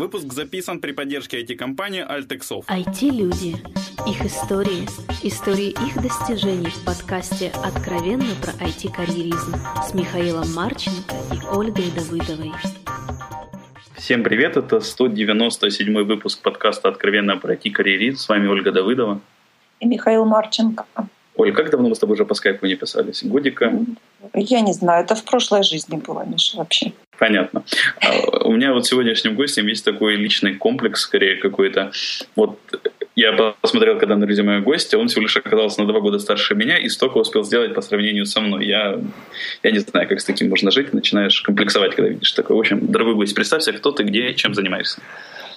Выпуск записан при поддержке IT-компании Altexov. IT-люди. Их истории. Истории их достижений в подкасте «Откровенно про IT-карьеризм» с Михаилом Марченко и Ольгой Давыдовой. Всем привет, это 197 выпуск подкаста «Откровенно про IT-карьеризм». С вами Ольга Давыдова. И Михаил Марченко. Оль, как давно мы с тобой уже по скайпу не писались? Годика? Я не знаю, это в прошлой жизни было, Миша, вообще. Понятно. А, у меня вот сегодняшним гостем есть такой личный комплекс, скорее какой-то. Вот я посмотрел, когда на резюме гостя, он всего лишь оказался на два года старше меня и столько успел сделать по сравнению со мной. Я, я не знаю, как с таким можно жить. Начинаешь комплексовать, когда видишь такое. В общем, дорогой гость, представься, кто ты, где, чем занимаешься.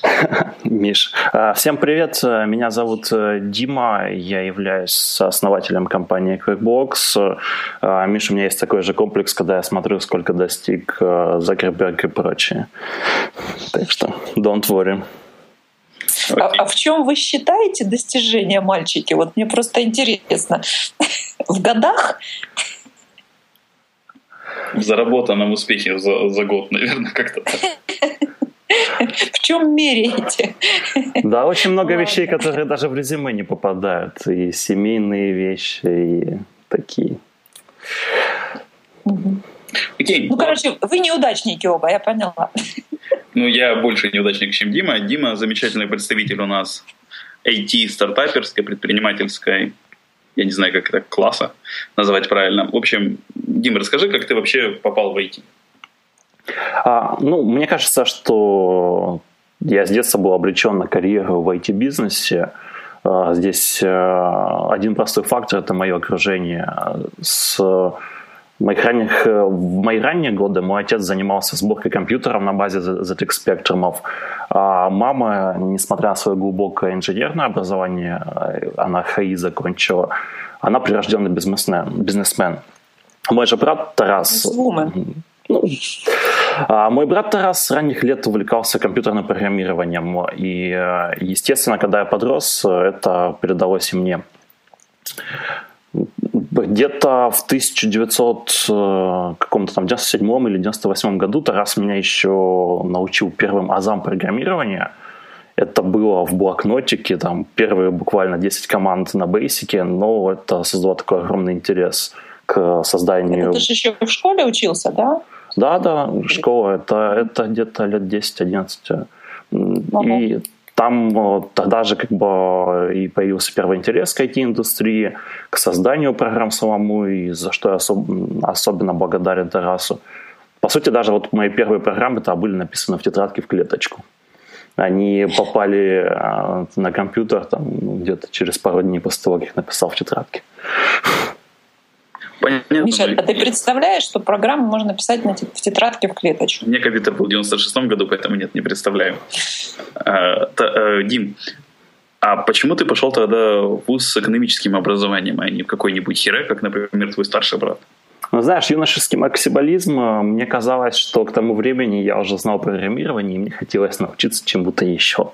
Миш. А, всем привет, меня зовут э, Дима, я являюсь основателем компании QuickBooks. А, Миша, у меня есть такой же комплекс, когда я смотрю, сколько достиг э, Закерберг и прочее. Так что, don't worry. А, а в чем вы считаете достижения, мальчики? Вот мне просто интересно. В годах? В заработанном успехе за, за год, наверное, как-то так. В чем меряете? Да, очень много вещей, которые даже в резюме не попадают. И семейные вещи, и такие. Окей. Ну, короче, вы неудачники оба, я поняла. Ну, я больше неудачник, чем Дима. Дима замечательный представитель у нас IT-стартаперской, предпринимательской, я не знаю, как это, класса назвать правильно. В общем, Дима, расскажи, как ты вообще попал в IT? А, ну, мне кажется, что я с детства был обречен на карьеру в IT-бизнесе. А, здесь а, один простой фактор – это мое окружение. С моих ранних, в мои ранние годы мой отец занимался сборкой компьютеров на базе ZX Spectrum. А мама, несмотря на свое глубокое инженерное образование, она ХАИ закончила, она прирожденный бизнесмен. бизнесмен. Мой же брат Тарас... Ну, а мой брат Тарас с ранних лет увлекался компьютерным программированием. И, э, естественно, когда я подрос, это передалось и мне. Где-то в 1997 или 98 году Тарас меня еще научил первым азам программирования. Это было в блокнотике, там первые буквально 10 команд на бейсике, но это создало такой огромный интерес к созданию... Это ты же еще в школе учился, да? Да, да, школа это, это где-то лет 10-11. Ага. И там тогда же как бы и появился первый интерес к IT-индустрии, к созданию программ самому, и за что я особ, особенно благодарен Тарасу. По сути, даже вот мои первые программы это были написаны в тетрадке в клеточку. Они попали а, на компьютер там, ну, где-то через пару дней после того, как их написал в тетрадке. Понятно. Миша, а ты представляешь, что программу можно писать на, в тетрадке в клеточку? У меня компьютер был в 96 году, поэтому нет, не представляю. А, та, а, Дим, а почему ты пошел тогда в вуз с экономическим образованием, а не в какой-нибудь хире, как, например, твой старший брат? Ну, знаешь, юношеский максимализм, мне казалось, что к тому времени я уже знал программирование, и мне хотелось научиться чему-то еще.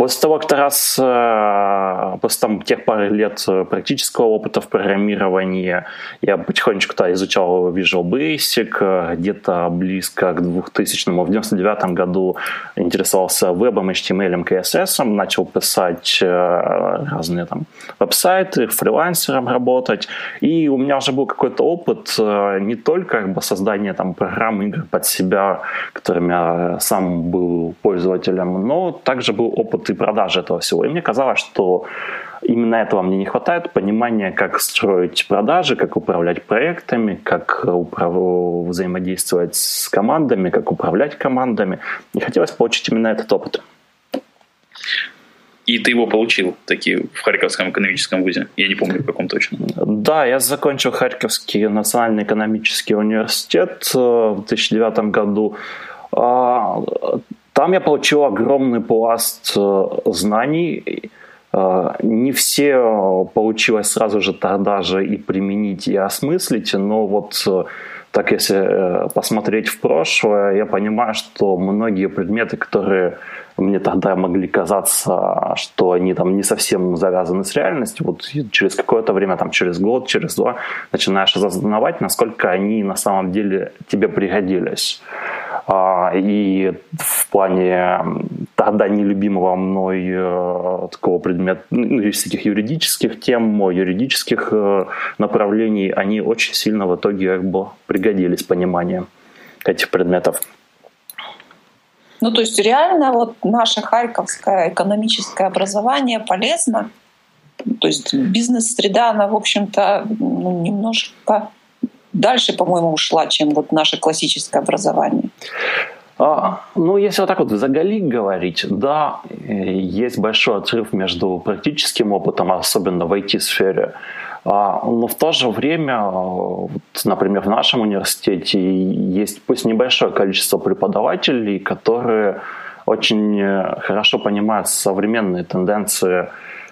После того, как Тарас, э, после там, тех пары лет практического опыта в программировании, я потихонечку-то изучал Visual Basic, э, где-то близко к 2000-му, в 99 году интересовался вебом, HTML, CSS, начал писать э, разные там веб-сайты, фрилансером работать, и у меня уже был какой-то опыт не только как бы, создания там программ, игр под себя, которыми я сам был пользователем, но также был опыт и продажи этого всего. И мне казалось, что именно этого мне не хватает, понимания, как строить продажи, как управлять проектами, как управ... взаимодействовать с командами, как управлять командами. И хотелось получить именно этот опыт. И ты его получил таки в Харьковском экономическом вузе. Я не помню, в каком точно. Да, я закончил Харьковский национальный экономический университет э, в 2009 году. Там я получил огромный пласт э, знаний. Э, не все получилось сразу же тогда же и применить, и осмыслить, но вот э, так если посмотреть в прошлое, я понимаю, что многие предметы, которые мне тогда могли казаться, что они там не совсем завязаны с реальностью, вот через какое-то время, там через год, через два, начинаешь осознавать, насколько они на самом деле тебе пригодились. А, и в плане тогда нелюбимого мной э, такого предмета, ну, из таких юридических тем, юридических э, направлений, они очень сильно в итоге как бы пригодились понимание этих предметов. Ну, то есть реально вот наше харьковское экономическое образование полезно. То есть бизнес-среда, она, в общем-то, ну, немножко дальше, по-моему, ушла, чем вот наше классическое образование. А, ну, если вот так вот заголик говорить, да, есть большой отрыв между практическим опытом, особенно в IT-сфере, а, но в то же время, вот, например, в нашем университете есть пусть небольшое количество преподавателей, которые очень хорошо понимают современные тенденции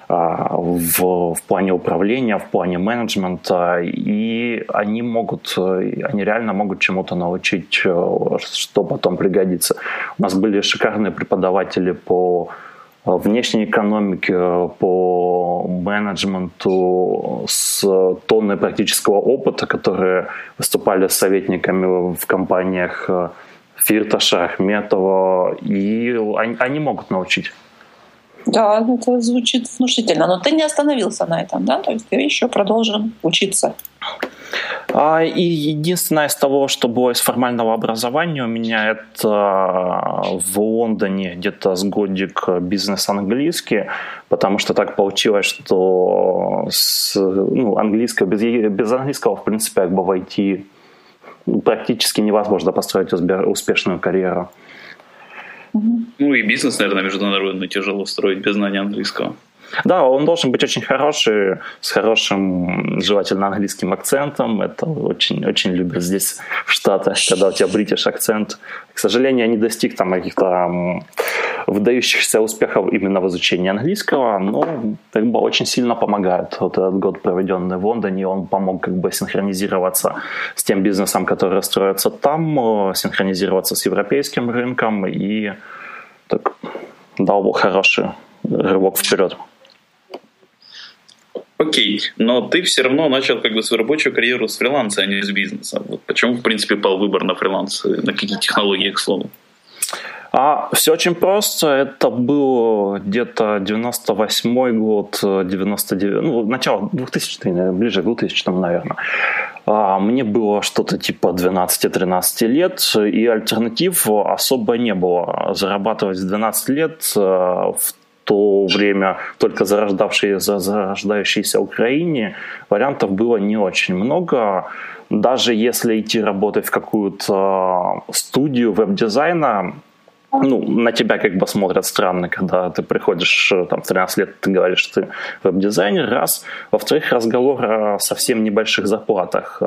в, в плане управления, в плане менеджмента, и они могут, они реально могут чему-то научить, что потом пригодится. У нас были шикарные преподаватели по внешней экономике, по менеджменту с тонной практического опыта, которые выступали советниками в компаниях Фирташа, Ахметова, и они, они могут научить. Да, это звучит внушительно. Но ты не остановился на этом, да? То есть ты еще продолжил учиться. А, и единственное из того, что было из формального образования у меня, это в Лондоне где-то с годик бизнес английский, потому что так получилось, что с, ну, английского, без, без английского, в принципе, как бы войти практически невозможно построить успешную карьеру. Ну и бизнес, наверное, международный тяжело строить без знания английского. Да, он должен быть очень хороший, с хорошим, желательно английским акцентом. Это очень, очень любят здесь в Штатах, когда у тебя бритиш акцент. К сожалению, я не достиг там каких-то выдающихся успехов именно в изучении английского, но как бы очень сильно помогает. Вот этот год, проведенный в Лондоне, он помог как бы синхронизироваться с тем бизнесом, который строится там, синхронизироваться с европейским рынком и так дал хороший рывок вперед. Окей, но ты все равно начал как бы свою рабочую карьеру с фриланса, а не с бизнеса. Вот почему, в принципе, пал выбор на фриланс, на какие технологии, к слову? А все очень просто. Это был где-то 98 год, 99, ну, начало 2000 ближе к 2000 наверное. А мне было что-то типа 12-13 лет, и альтернатив особо не было. Зарабатывать с 12 лет э, в то время только зарождавшей, зарождающейся Украине вариантов было не очень много. Даже если идти работать в какую-то студию веб-дизайна, ну, на тебя как бы смотрят странно, когда ты приходишь там, в 13 лет, ты говоришь, что ты веб-дизайнер, раз. Во-вторых, разговор о совсем небольших зарплатах.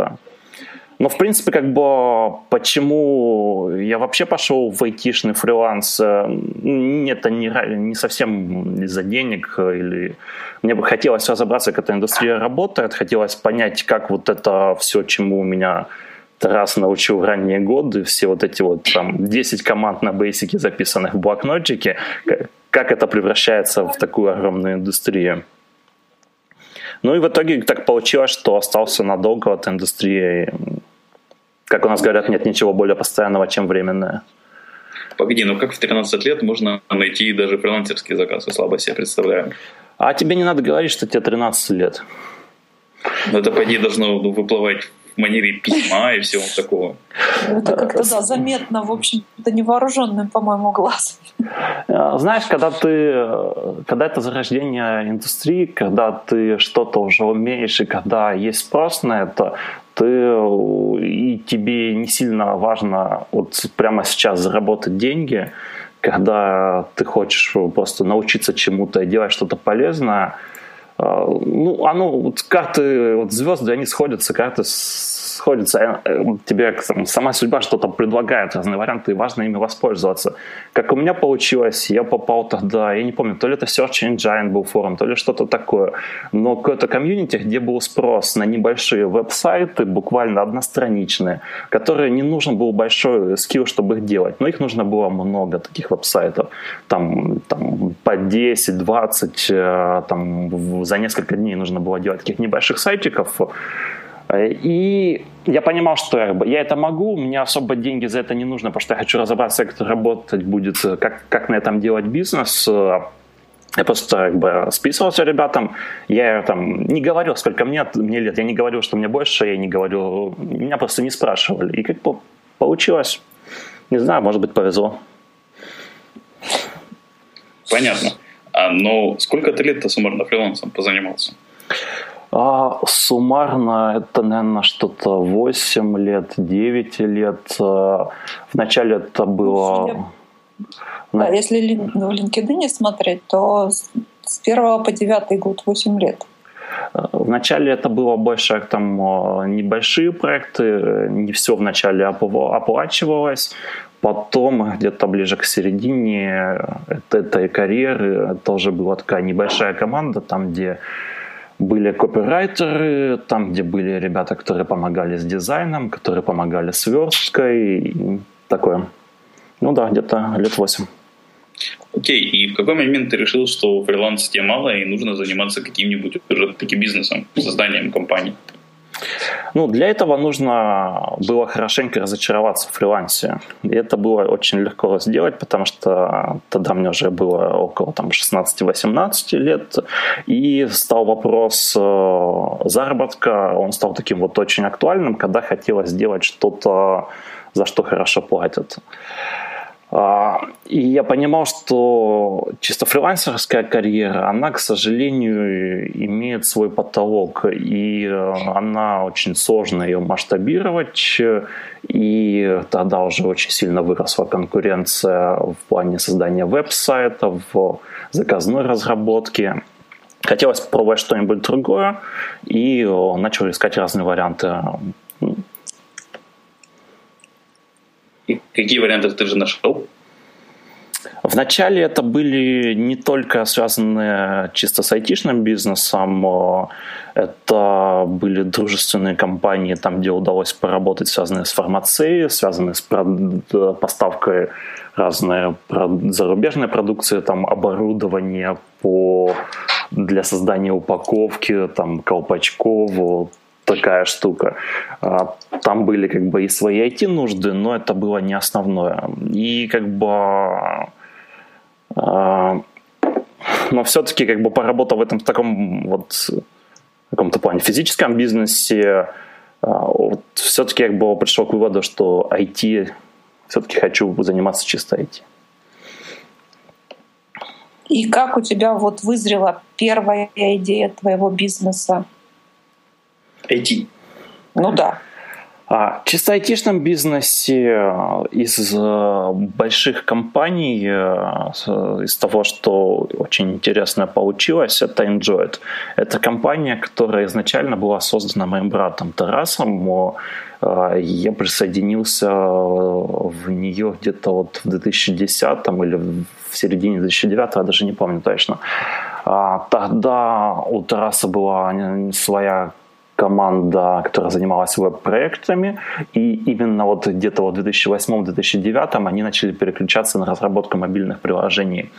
Но, в принципе, как бы, почему я вообще пошел в айтишный фриланс, это не, не совсем из-за денег, или мне бы хотелось разобраться, как эта индустрия работает, хотелось понять, как вот это все, чему у меня раз научил в ранние годы, все вот эти вот там 10 команд на бейсике, записанных в блокнотике, как это превращается в такую огромную индустрию. Ну и в итоге так получилось, что остался надолго от индустрии как у нас говорят, нет ничего более постоянного, чем временное. Погоди, ну как в 13 лет можно найти даже фрилансерский заказ? Я слабо себе представляю. А тебе не надо говорить, что тебе 13 лет. Ну это, по идее, должно выплывать в манере письма и всего такого. Это как-то, да, заметно, в общем-то, невооруженным, по-моему, глазом. А, знаешь, когда ты, когда это зарождение индустрии, когда ты что-то уже умеешь, и когда есть спрос на это, ты и тебе не сильно важно вот прямо сейчас заработать деньги, когда ты хочешь просто научиться чему-то и делать что-то полезное, а, ну, оно, вот карты, вот звезды, они сходятся, карты сходятся, э, тебе сама судьба что-то предлагает, разные варианты, и важно ими воспользоваться. Как у меня получилось, я попал тогда, я не помню, то ли это Search Engine был форум, то ли что-то такое, но какое-то комьюнити, где был спрос на небольшие веб-сайты, буквально одностраничные, которые не нужен был большой скилл, чтобы их делать, но их нужно было много, таких веб-сайтов, там, там по 10-20, э, там за несколько дней нужно было делать таких небольших сайтиков, И я понимал, что я, это могу, мне особо деньги за это не нужно, потому что я хочу разобраться, как это работать будет, как, как на этом делать бизнес. Я просто как бы списывался ребятам, я там не говорил, сколько мне, мне лет, я не говорил, что мне больше, я не говорил, меня просто не спрашивали. И как бы получилось, не знаю, может быть, повезло. Понятно. А, но сколько ты лет-то суммарно фрилансом позанимался? А, суммарно это, наверное, что-то 8 лет, 9 лет. А, вначале это было... Ну, да, если в LinkedIn смотреть, то с 1 по 9 год 8 лет. Вначале это было больше там небольшие проекты, не все вначале оплачивалось. Потом, где-то ближе к середине этой карьеры, это уже была такая небольшая команда, там, где были копирайтеры, там, где были ребята, которые помогали с дизайном, которые помогали с версткой, такое. Ну да, где-то лет восемь. Окей, и в какой момент ты решил, что фриланс тебе мало и нужно заниматься каким-нибудь уже таки бизнесом, созданием компании? Ну, для этого нужно было хорошенько разочароваться в фрилансе. И это было очень легко сделать, потому что тогда мне уже было около там, 16-18 лет. И стал вопрос э, заработка, он стал таким вот очень актуальным, когда хотелось сделать что-то, за что хорошо платят. А, и я понимал, что чисто фрилансерская карьера, она, к сожалению, имеет свой потолок, и э, она очень сложно ее масштабировать, и тогда уже очень сильно выросла конкуренция в плане создания веб-сайтов, заказной разработки. Хотелось попробовать что-нибудь другое, и э, начал искать разные варианты Какие варианты ты же нашел? Вначале это были не только связанные чисто с айтишным бизнесом, это были дружественные компании, там, где удалось поработать, связанные с фармацией, связанные с поставкой разной зарубежной продукции, там, оборудование по, для создания упаковки, там, колпачков, такая штука. А, там были как бы и свои IT-нужды, но это было не основное. И как бы... А, но все-таки как бы поработав в этом в таком вот каком-то плане физическом бизнесе, а, вот, все-таки как бы пришел к выводу, что IT, все-таки хочу заниматься чисто IT. И как у тебя вот вызрела первая идея твоего бизнеса? IT. Ну да. А, чисто айтишном бизнесе э, из э, больших компаний, э, из того, что очень интересно получилось, это Enjoy. Это компания, которая изначально была создана моим братом Тарасом. Я присоединился в нее где-то вот в 2010 или в середине 2009, я даже не помню точно. А, тогда у Тараса была своя команда, которая занималась веб-проектами, и именно вот где-то в 2008-2009 они начали переключаться на разработку мобильных приложений.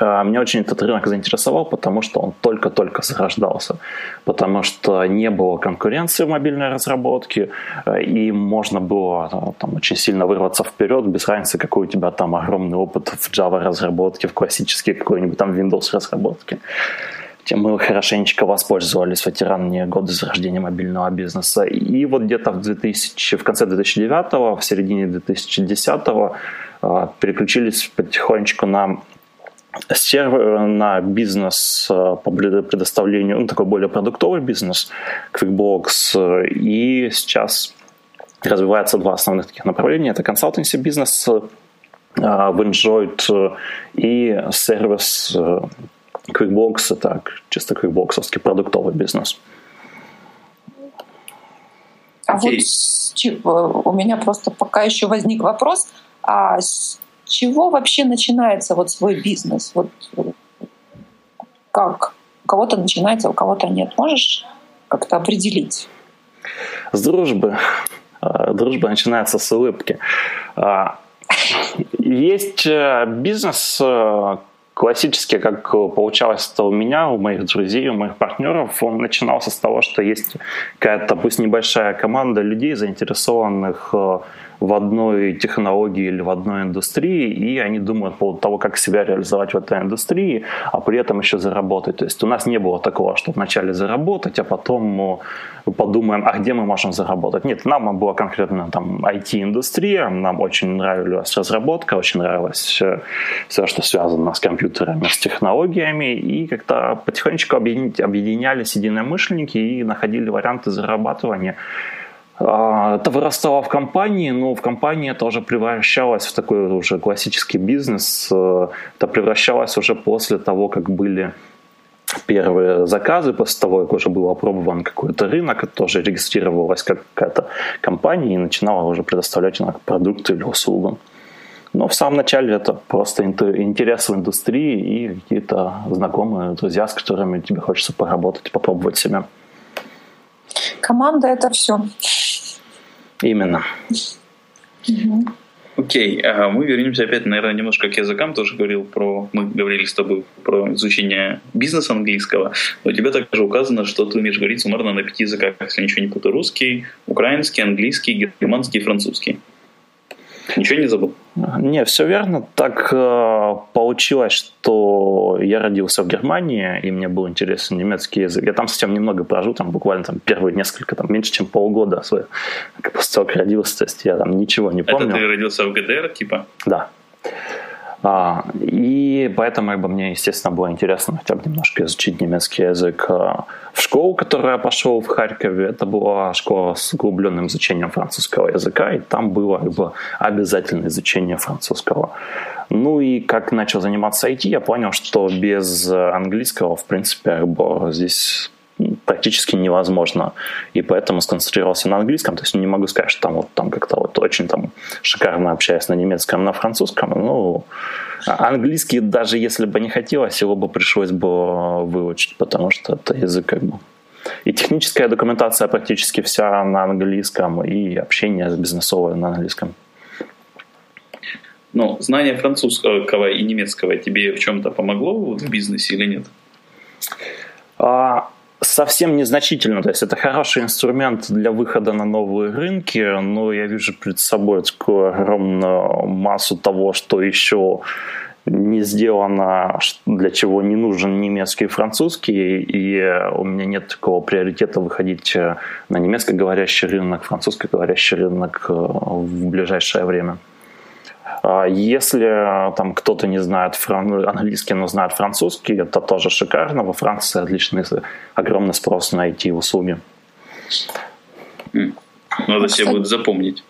А, меня очень этот рынок заинтересовал, потому что он только-только зарождался, потому что не было конкуренции в мобильной разработке, э, и можно было э, там, очень сильно вырваться вперед, без разницы, какой у тебя там огромный опыт в Java разработке, в классической какой-нибудь там Windows разработке. чем мы хорошенечко воспользовались в эти ранние годы зарождения мобильного бизнеса. И вот где-то в, 2000, в конце 2009, в середине 2010 а, переключились потихонечку на сервер, на бизнес а, по предоставлению, ну, такой более продуктовый бизнес, QuickBooks, и сейчас развивается два основных таких направления. Это консалтинг бизнес а, в Enjoy и сервис QuickBooks – это чисто QuickBooks продуктовый бизнес. А вот у меня просто пока еще возник вопрос, а с чего вообще начинается вот свой бизнес? Вот как? У кого-то начинается, у кого-то нет. Можешь как-то определить? С дружбы. А, дружба начинается с улыбки. А, есть э, бизнес, э, классически, как получалось это у меня, у моих друзей, у моих партнеров, он начинался с того, что есть какая-то, пусть небольшая команда людей, заинтересованных э, в одной технологии или в одной индустрии, и они думают по поводу того, как себя реализовать в этой индустрии, а при этом еще заработать. То есть у нас не было такого, что вначале заработать, а потом мы подумаем, а где мы можем заработать. Нет, нам было конкретно там IT-индустрия, нам очень нравилась разработка, очень нравилось все, что связано с компьютерами, с технологиями, и как-то потихонечку объединялись единомышленники и находили варианты зарабатывания. А, это вырастало в компании, но в компании это уже превращалось в такой уже классический бизнес. Э, это превращалось уже после того, как были первые заказы, после того, как уже был опробован какой-то рынок, это тоже регистрировалась как какая-то компания и начинала уже предоставлять продукты или услугу. Но в самом начале это просто интерес в индустрии и какие-то знакомые, друзья, с которыми тебе хочется поработать, попробовать себя. Команда — это все. Именно. Окей, okay. мы вернемся опять, наверное, немножко к языкам. Тоже говорил про, мы говорили с тобой про изучение бизнеса английского. Но у тебя также указано, что ты умеешь говорить суммарно на пяти языках, если ничего не путаю. Русский, украинский, английский, германский и французский. Ничего не забыл? Не, все верно. Так э, получилось, что я родился в Германии, и мне был интересен немецкий язык. Я там совсем немного прожил, там буквально там, первые несколько, там меньше, чем полгода после того, как родился. То есть я там ничего не помню. Это ты родился в ГДР, типа? Да. А, и поэтому как бы, мне, естественно, было интересно хотя бы немножко изучить немецкий язык. А, в школу, которую я пошел в Харькове, это была школа с углубленным изучением французского языка, и там было как бы, обязательное изучение французского. Ну и как начал заниматься IT, я понял, что без английского, в принципе, как бы, здесь практически невозможно. И поэтому сконцентрировался на английском. То есть не могу сказать, что там вот там как-то вот очень там шикарно общаюсь на немецком, на французском. Ну, английский, даже если бы не хотелось, его бы пришлось бы выучить, потому что это язык как бы и техническая документация практически вся на английском, и общение бизнесовое на английском. Но знание французского и немецкого тебе в чем-то помогло вот в бизнесе или нет? А, совсем незначительно. То есть это хороший инструмент для выхода на новые рынки, но я вижу перед собой такую огромную массу того, что еще не сделано, для чего не нужен немецкий и французский, и у меня нет такого приоритета выходить на немецкоговорящий рынок, французскоговорящий рынок э, в ближайшее время. А если э, там кто-то не знает фран... английский, но знает французский, это тоже шикарно. Во Франции отличный, огромный спрос на IT-услуги. Надо ну, себе будет запомнить.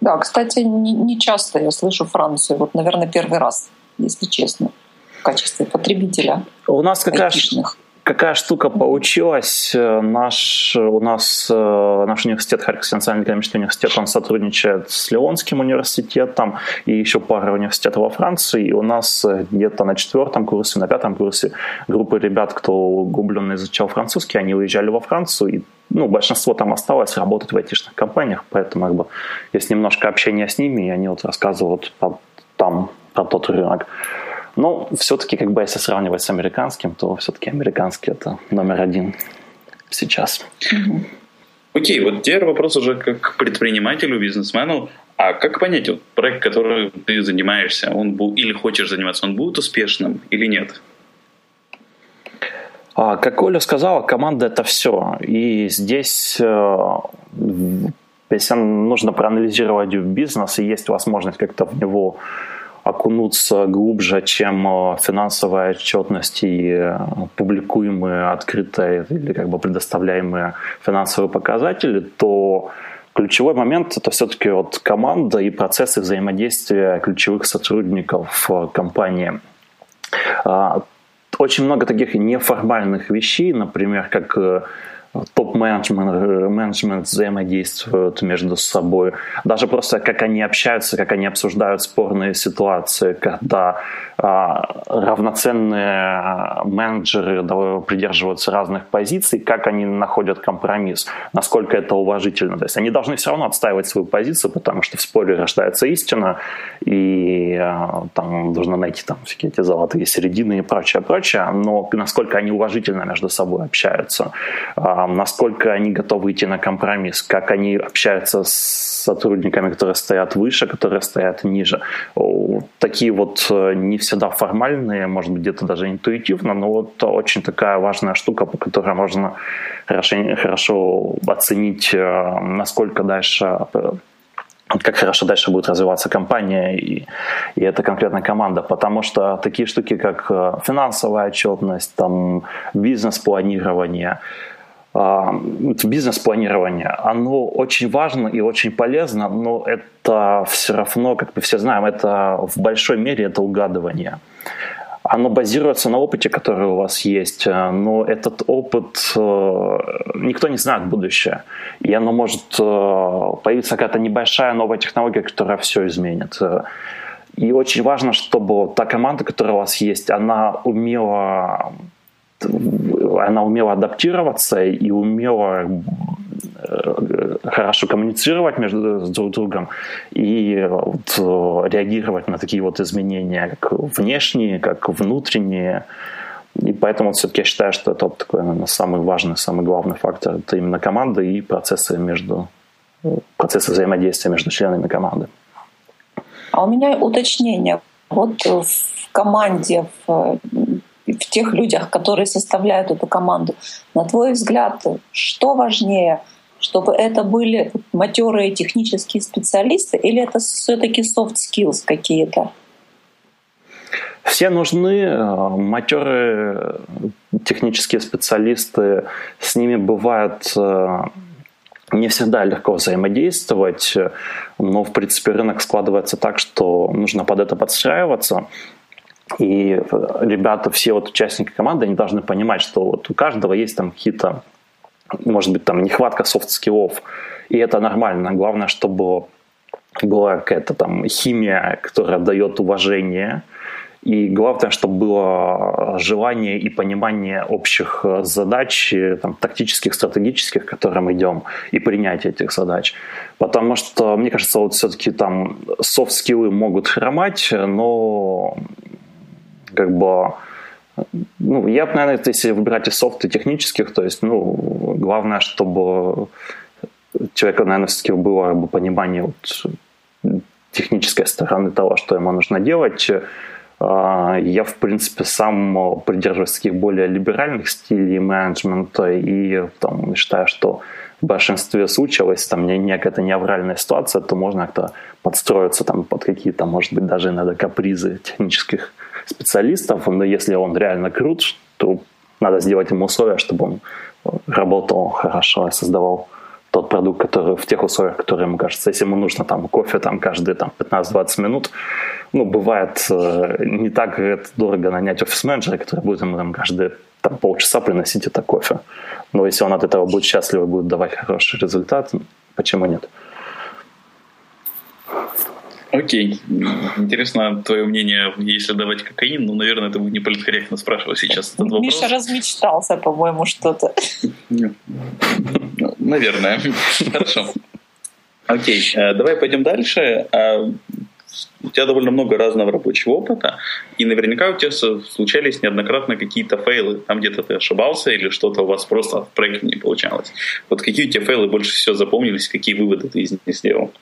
Да, кстати, не, не часто я слышу Францию. Вот, наверное, первый раз, если честно, в качестве потребителя. У нас какая, айтишных какая штука получилась. Э, наш, у нас э, наш университет, Харьковский национальный экономический университет, он сотрудничает с Леонским университетом и еще пара университетов во Франции. И у нас э, где-то на четвертом курсе, на пятом курсе группы ребят, кто углубленно изучал французский, они уезжали во Францию, и ну, большинство там осталось работать в айтишных компаниях, поэтому как бы, есть немножко общения с ними, и они вот рассказывают по, там про тот рынок. Но все-таки, как бы, если сравнивать с американским, то все-таки американский это номер один сейчас. Окей, вот теперь вопрос уже как предпринимателю, бизнесмену. А как понять, вот проект, который ты занимаешься, он был или хочешь заниматься, он будет успешным или нет? А, как Оля сказала, команда это все. И здесь, э, если нужно проанализировать бизнес, и есть возможность как-то в него окунуться глубже, чем э, финансовая отчетность и э, публикуемые, открытые или как бы предоставляемые финансовые показатели, то ключевой момент это все-таки вот команда и процессы взаимодействия ключевых сотрудников э, компании. А, очень много таких неформальных вещей, например, как топ-менеджмент менеджмент взаимодействуют между собой. Даже просто как они общаются, как они обсуждают спорные ситуации, когда равноценные менеджеры придерживаются разных позиций, как они находят компромисс, насколько это уважительно. То есть они должны все равно отстаивать свою позицию, потому что в споре рождается истина, и а, там нужно найти там всякие эти золотые середины и прочее, прочее, но насколько они уважительно между собой общаются, а, насколько они готовы идти на компромисс, как они общаются с сотрудниками, которые стоят выше, которые стоят ниже. Такие вот э, не всегда формальные, может быть, где-то даже интуитивно, но вот очень такая важная штука, по которой можно хорошо, оценить, э, насколько дальше э, как хорошо дальше будет развиваться компания и, и эта конкретная команда, потому что такие штуки, как финансовая отчетность, там, бизнес-планирование, бизнес-планирование, оно очень важно и очень полезно, но это все равно, как мы все знаем, это в большой мере это угадывание. Оно базируется на опыте, который у вас есть, но этот опыт э, никто не знает будущее. И оно может э, появиться какая-то небольшая новая технология, которая все изменит. И очень важно, чтобы та команда, которая у вас есть, она умела она умела адаптироваться и умела э, хорошо коммуницировать между друг другом и вот, реагировать на такие вот изменения, как внешние, как внутренние. И поэтому все-таки я считаю, что это такой, наверное, самый важный, самый главный фактор. Это именно команда и процессы между процессы взаимодействия между членами команды. А у меня уточнение. Вот в команде, в тех людях, которые составляют эту команду. На твой взгляд, что важнее, чтобы это были матерые технические специалисты или это все-таки soft skills какие-то? Все нужны, э, матерые технические специалисты, с ними бывает э, не всегда легко взаимодействовать, но в принципе рынок складывается так, что нужно под это подстраиваться. И ребята, все вот участники команды, они должны понимать, что вот у каждого есть там какие-то, может быть, там нехватка софт-скиллов, и это нормально. Главное, чтобы была какая-то там химия, которая дает уважение, и главное, чтобы было желание и понимание общих задач, там, тактических, стратегических, к которым идем, и принятие этих задач. Потому что, мне кажется, вот все-таки там софт-скиллы могут хромать, но как бы ну, я наверное, если выбирать из софта технических, то есть, ну, главное, чтобы человека, наверное, все-таки было бы, понимание вот, технической стороны того, что ему нужно делать. А, я, в принципе, сам придерживаюсь таких более либеральных стилей менеджмента и там, считаю, что в большинстве случаев, если там некая неавральная ситуация, то можно как-то подстроиться там под какие-то, может быть, даже иногда капризы технических специалистов, но если он реально крут, то надо сделать ему условия, чтобы он работал хорошо и создавал тот продукт, который в тех условиях, которые ему кажется. Если ему нужно там кофе там каждые там 15-20 минут, ну, бывает э, не так это дорого нанять офис-менеджера, который будет ему там каждые там, полчаса приносить это кофе. Но если он от этого будет счастлив и будет давать хороший результат, почему нет? Окей. Интересно твое мнение, если давать кокаин. Ну, наверное, это будет не политкорректно спрашивать сейчас этот вопрос. Миша размечтался, по-моему, что-то. Наверное. Хорошо. Окей, э, давай пойдем дальше. А, у тебя довольно много разного рабочего опыта, и наверняка у тебя случались неоднократно какие-то фейлы, там где-то ты ошибался или что-то у вас просто в проекте не получалось. Вот какие у тебя фейлы больше всего запомнились, какие выводы ты из них сделал?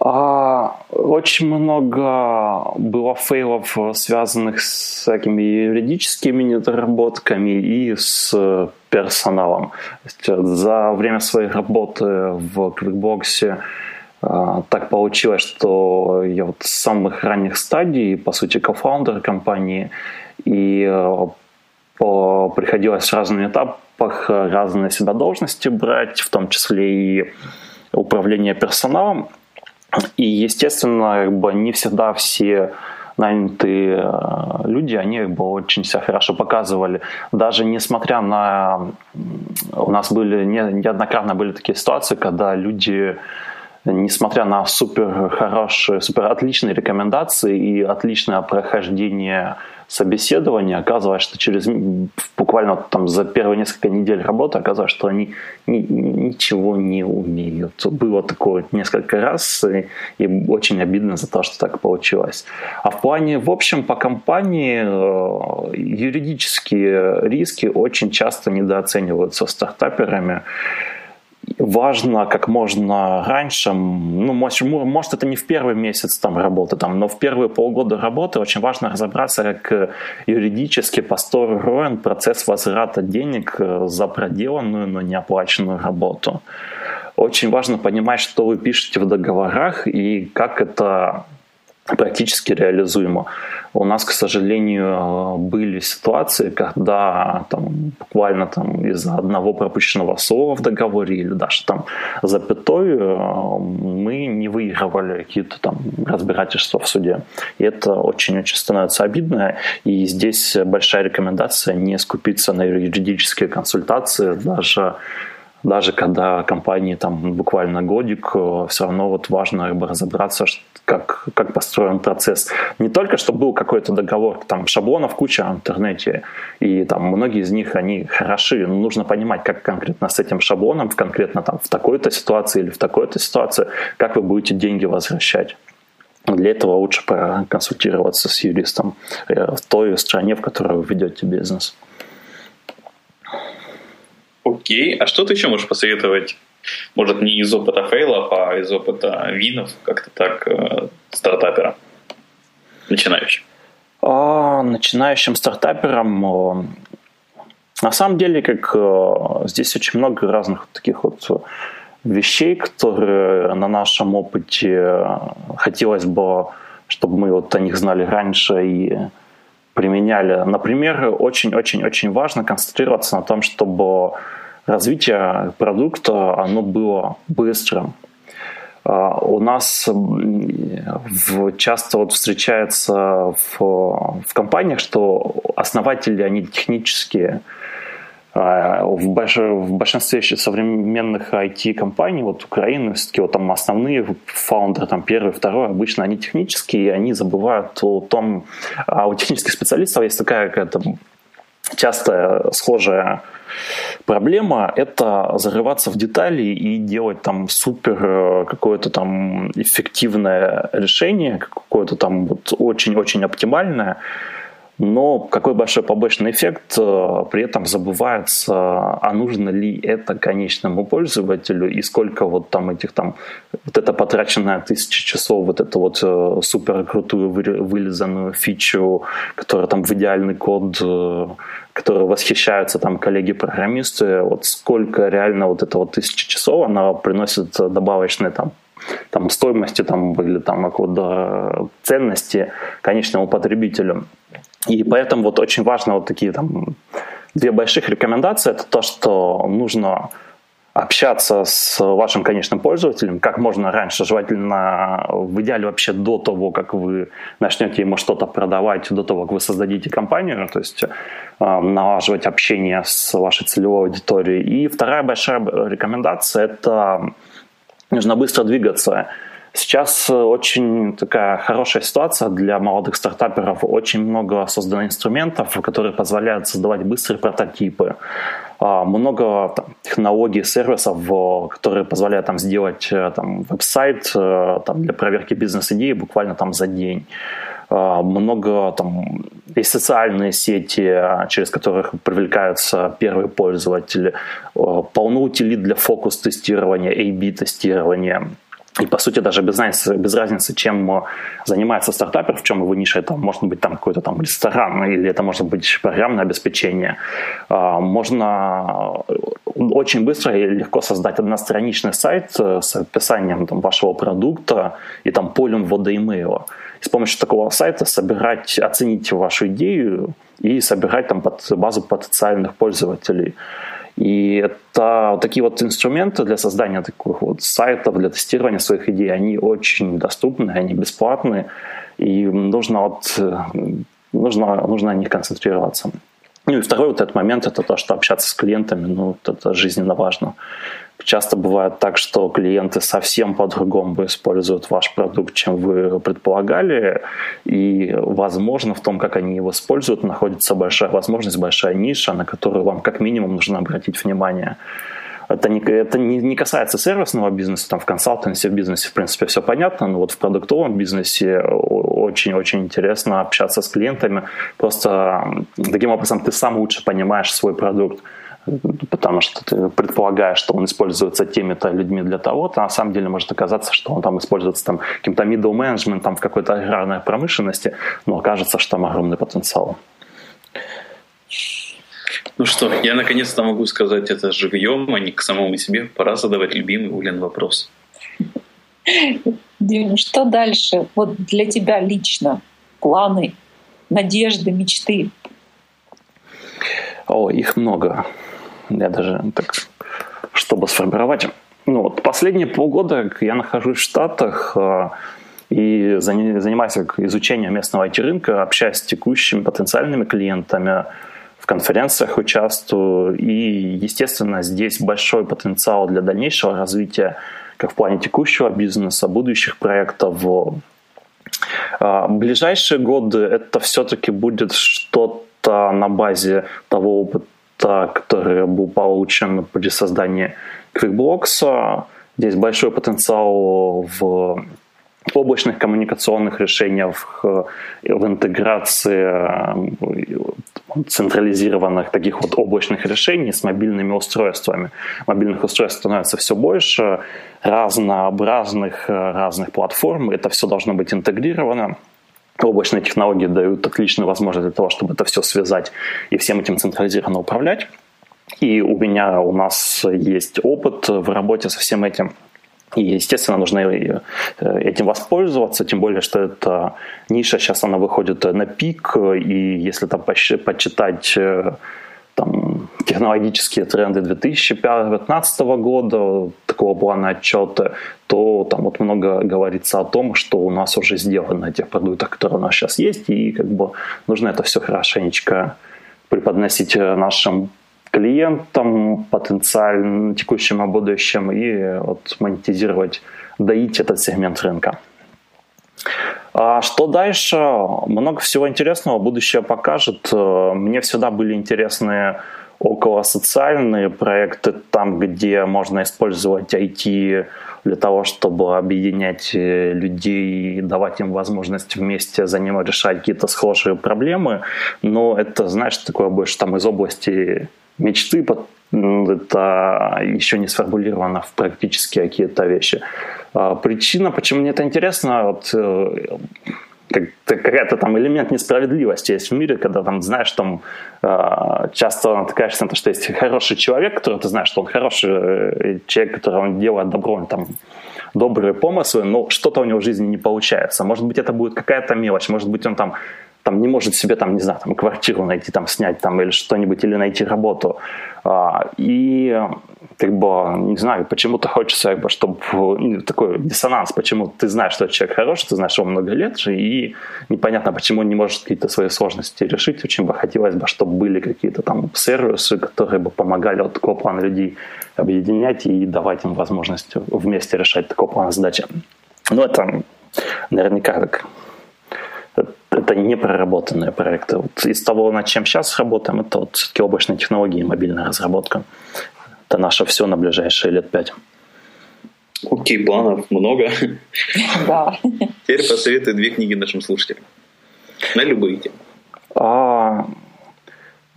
А, очень много было фейлов, связанных с всякими юридическими недоработками и с персоналом. За время своей работы в Quickbox а, так получилось, что я вот с самых ранних стадий, по сути, кофаундер компании, и по, приходилось в разных этапах разные себя должности брать, в том числе и управление персоналом. И, естественно, как бы не всегда все нанятые э, люди, они бы очень себя хорошо показывали. Даже несмотря на... У нас были неоднократно были такие ситуации, когда люди несмотря на супер хорошие, супер отличные рекомендации и отличное прохождение собеседования, оказывается, что через буквально там за первые несколько недель работы оказалось, что они ни, ничего не умеют. Было такое несколько раз, и, и очень обидно за то, что так получилось. А в плане, в общем, по компании э, юридические риски очень часто недооцениваются стартаперами важно как можно раньше, ну, может, может, это не в первый месяц там работы, там, но в первые полгода работы очень важно разобраться, как юридически построен процесс возврата денег э, за проделанную, но не оплаченную работу. Очень важно понимать, что вы пишете в договорах и как это практически реализуемо. У нас, к сожалению, были ситуации, когда там, буквально там, из-за одного пропущенного слова в договоре или даже там запятой э, мы не выигрывали какие-то там разбирательства в суде. И это очень-очень становится обидно. И здесь большая рекомендация не скупиться на юридические консультации, даже даже когда компании там буквально годик, э, все равно вот важно как бы разобраться, как, как построен процесс. Не только, чтобы был какой-то договор, там шаблонов куча в интернете, и там многие из них, они хороши, но нужно понимать, как конкретно с этим шаблоном, конкретно там в такой-то ситуации или в такой-то ситуации, как вы будете деньги возвращать. Для этого лучше проконсультироваться с юристом э, в той стране, в которой вы ведете бизнес. Окей, а что ты еще можешь посоветовать? Может, не из опыта фейлов, а из опыта винов, как-то так, э, стартапера, начинающим? А, начинающим стартаперам на самом деле, как э, здесь очень много разных таких вот вещей, которые на нашем опыте хотелось бы, чтобы мы вот о них знали раньше и применяли. Например, очень-очень-очень важно концентрироваться на том, чтобы развитие продукта, оно было быстрым. А, у нас часто вот встречается в, в компаниях, что основатели, они технические, а, в, больш, в большинстве современных IT-компаний, вот Украины, все-таки вот там основные фаундеры, там первый, второй, обычно они технические, и они забывают о том, а у технических специалистов есть такая какая-то часто схожая проблема – это зарываться в детали и делать там супер э, какое-то там эффективное решение, какое-то там вот очень-очень оптимальное, но какой большой побочный эффект, э, при этом забывается, а нужно ли это конечному пользователю и сколько вот там этих там, вот это потраченное тысячи часов, вот это вот э, супер крутую вылизанную фичу, которая там в идеальный код, э, который восхищаются там коллеги-программисты, вот сколько реально вот это вот тысячи часов она приносит добавочные там там стоимости там или там какой-то ценности конечному потребителю. И поэтому вот очень важно вот такие там две больших рекомендации. Это то, что нужно общаться с вашим конечным пользователем как можно раньше, желательно в идеале вообще до того, как вы начнете ему что-то продавать, до того, как вы создадите компанию, то есть э, налаживать общение с вашей целевой аудиторией. И вторая большая рекомендация – это нужно быстро двигаться. Сейчас э, очень такая хорошая ситуация для молодых стартаперов. Очень много создано инструментов, которые позволяют создавать быстрые прототипы. А, много там, технологий, сервисов, которые позволяют там, сделать э, там, веб-сайт э, там, для проверки бизнес-идеи буквально там, за день а, много там есть социальные сети, через которых привлекаются первые пользователи, полно утилит для фокус-тестирования, A-B-тестирования. И, по сути, даже без разницы, без разницы, чем занимается стартапер, в чем его ниша, это может быть там какой-то там ресторан, или это может быть программное обеспечение. А, можно очень быстро и легко создать одностраничный сайт э, с описанием там, вашего продукта и там полем ввода имейла. И с помощью такого сайта собирать, оценить вашу идею и собирать там под базу потенциальных пользователей. И это такие вот инструменты для создания таких вот сайтов, для тестирования своих идей, они очень доступны, они бесплатные. и нужно, вот, нужно, нужно на них концентрироваться. Ну и второй вот этот момент, это то, что общаться с клиентами, ну, это жизненно важно. Часто бывает так, что клиенты совсем по-другому используют ваш продукт, чем вы предполагали, и, возможно, в том, как они его используют, находится большая возможность, большая ниша, на которую вам как минимум нужно обратить внимание. Это не, это не, не касается сервисного бизнеса, там в консалтинге, в бизнесе, в принципе, все понятно, но вот в продуктовом бизнесе очень-очень интересно общаться с клиентами. Просто таким образом ты сам лучше понимаешь свой продукт потому что ты предполагаешь, что он используется теми-то людьми для того-то, а на самом деле может оказаться, что он там используется там, каким-то middle management там, в какой-то аграрной промышленности, но окажется, что там огромный потенциал. Ну что, я наконец-то могу сказать это живьем, а не к самому себе. Пора задавать любимый Улин вопрос. Дим, что дальше? Вот для тебя лично планы, надежды, мечты? О, их много. Я даже так, чтобы сформировать. Ну, вот последние полгода я нахожусь в Штатах э, и занимаюсь изучением местного IT-рынка, общаюсь с текущими потенциальными клиентами, конференциях участвую. И, естественно, здесь большой потенциал для дальнейшего развития как в плане текущего бизнеса, будущих проектов. А, ближайшие годы это все-таки будет что-то на базе того опыта, который был получен при создании QuickBlocks. Здесь большой потенциал в облачных коммуникационных решениях, в интеграции централизированных таких вот облачных решений с мобильными устройствами. Мобильных устройств становится все больше, разнообразных разных платформ. Это все должно быть интегрировано. Облачные технологии дают отличную возможность для того, чтобы это все связать и всем этим централизированно управлять. И у меня, у нас есть опыт в работе со всем этим. И, естественно, нужно э, этим воспользоваться, тем более, что эта ниша сейчас она выходит на пик, и если там почитать э, там, технологические тренды 2015 года, такого плана отчета, то там вот много говорится о том, что у нас уже сделано тех продуктах, которые у нас сейчас есть, и как бы нужно это все хорошенечко преподносить нашим клиентам, потенциально текущим и будущим, и вот монетизировать, доить этот сегмент рынка. А что дальше? Много всего интересного будущее покажет. Мне всегда были интересны около социальные проекты, там, где можно использовать IT для того, чтобы объединять людей и давать им возможность вместе за ним решать какие-то схожие проблемы. Но это, знаешь, такое больше там из области мечты, это еще не сформулировано в практически какие-то вещи. А, причина, почему мне это интересно, вот, э, какая-то там элемент несправедливости есть в мире, когда там знаешь, там а, часто натыкаешься на то, что есть хороший человек, который ты знаешь, что он хороший э, человек, который он делает добро, он там добрые помыслы, но что-то у него в жизни не получается. Может быть, это будет какая-то мелочь, может быть, он там там не может себе там, не знаю, там квартиру найти, там снять там или что-нибудь, или найти работу. А, и как бы, не знаю, почему-то хочется, как бы, чтобы ну, такой диссонанс, почему ты знаешь, что человек хороший, ты знаешь его много лет же, и непонятно, почему он не может какие-то свои сложности решить. Очень бы хотелось бы, чтобы были какие-то там сервисы, которые бы помогали вот такого плана людей объединять и давать им возможность вместе решать такого плана задачи. Ну, это наверняка так это не проработанные проекты. Вот из того, над чем сейчас работаем, это вот все-таки облачные технологии и мобильная разработка. Это наше все на ближайшие лет пять. Окей, планов много. Да. Теперь посоветуй две книги нашим слушателям. На любые темы.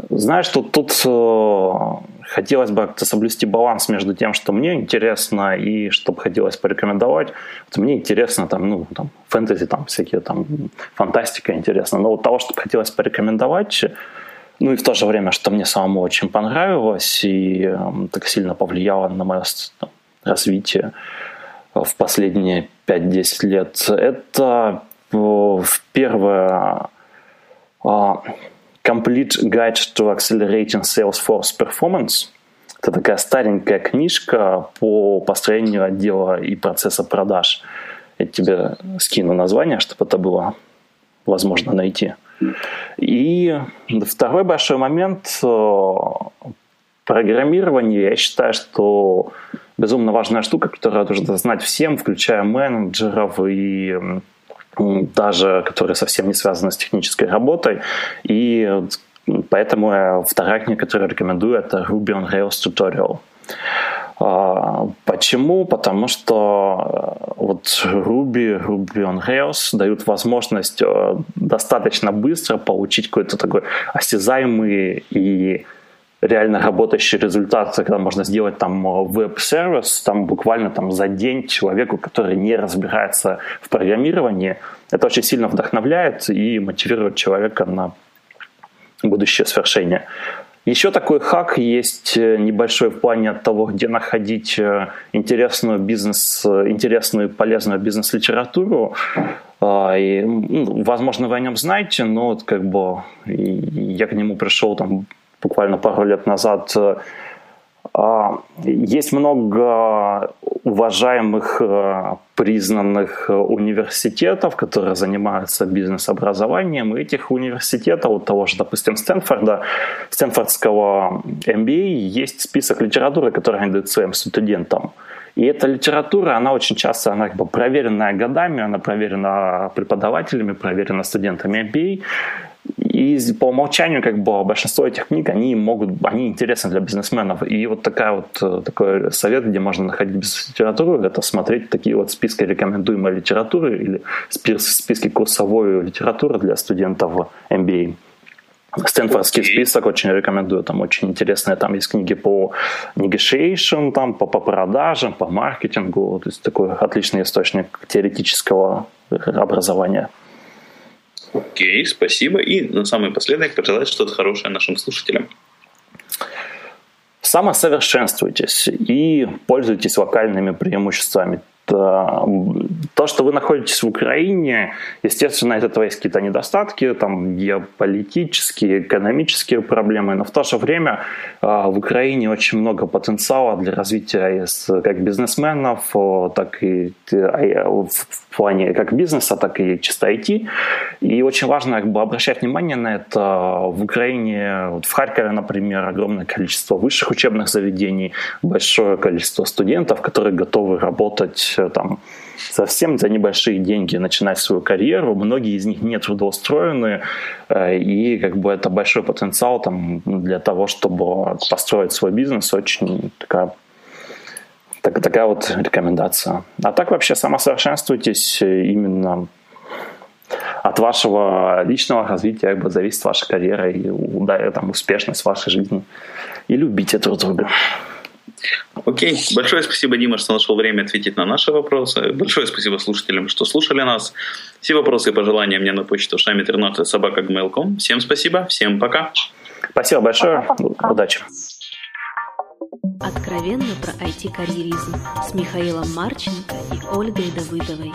Знаешь, тут, тут э, хотелось бы как-то соблюсти баланс между тем, что мне интересно и что бы хотелось порекомендовать. Вот мне интересно там, ну, там, фэнтези, там, всякие там, фантастика интересно. Но вот того, что бы хотелось порекомендовать, ну и в то же время, что мне самому очень понравилось и э, так сильно повлияло на мое там, развитие в последние 5-10 лет, это э, первое а, Complete Guide to Accelerating Salesforce Performance. Это такая старенькая книжка по построению отдела и процесса продаж. Я тебе скину название, чтобы это было возможно найти. И второй большой момент э, программирования, я считаю, что безумно важная штука, которую нужно знать всем, включая менеджеров и даже которые совсем не связаны с технической работой. И поэтому вторая книга, которую я рекомендую, это Ruby on Rails Tutorial. А, почему? Потому что э, вот Ruby, Ruby on Rails дают возможность э, достаточно быстро получить какой-то такой осязаемый и реально работающий результат, когда можно сделать там э, веб-сервис, там буквально там за день человеку, который не разбирается в программировании, это очень сильно вдохновляет и мотивирует человека на будущее свершение. Еще такой хак есть э, небольшой в плане от того, где находить э, интересную бизнес, интересную и полезную бизнес-литературу. А, и, ну, возможно, вы о нем знаете, но вот как бы я к нему пришел там буквально пару лет назад. А, есть много уважаемых, э, признанных университетов, которые занимаются бизнес-образованием. И этих университетов, вот того же, допустим, Стэнфорда, Стэнфордского MBA, есть список литературы, который они дают своим студентам. И эта литература, она очень часто она как бы проверенная годами, она проверена преподавателями, проверена студентами MBA. И по умолчанию как бы большинство этих книг, они могут, они интересны для бизнесменов. И вот такая вот, э, такой совет, где можно находить бизнес-литературу, это смотреть такие вот списки рекомендуемой литературы или списки курсовой литературы для студентов MBA. Стэнфордский okay. список очень рекомендую. Там очень интересные, там есть книги по negotiation, там по, по продажам, по маркетингу. То есть такой отличный источник теоретического образования. Окей, спасибо. И на самый последок пожелать что-то хорошее нашим слушателям. Самосовершенствуйтесь и пользуйтесь локальными преимуществами то, что вы находитесь в Украине, естественно, это есть какие-то недостатки, там геополитические, экономические проблемы, но в то же время а, в Украине очень много потенциала для развития как бизнесменов, так и а, в плане как бизнеса, так и чисто IT. И очень важно как бы, обращать внимание на это. В Украине, вот в Харькове, например, огромное количество высших учебных заведений, большое количество студентов, которые готовы работать там совсем за небольшие деньги начинать свою карьеру. Многие из них не трудоустроены, э, и как бы это большой потенциал там, для того, чтобы построить свой бизнес. Очень такая так, такая вот рекомендация. А так вообще самосовершенствуйтесь именно от вашего личного развития как бы зависит ваша карьера и там, успешность вашей жизни. И любите друг друга. Окей. Большое спасибо, Дима, что нашел время ответить на наши вопросы. Большое спасибо слушателям, что слушали нас. Все вопросы и пожелания мне на почту шами 13 собака Всем спасибо, всем пока. Спасибо большое. Удачи. Откровенно про IT-карьеризм с Михаилом Марченко и Ольгой Давыдовой.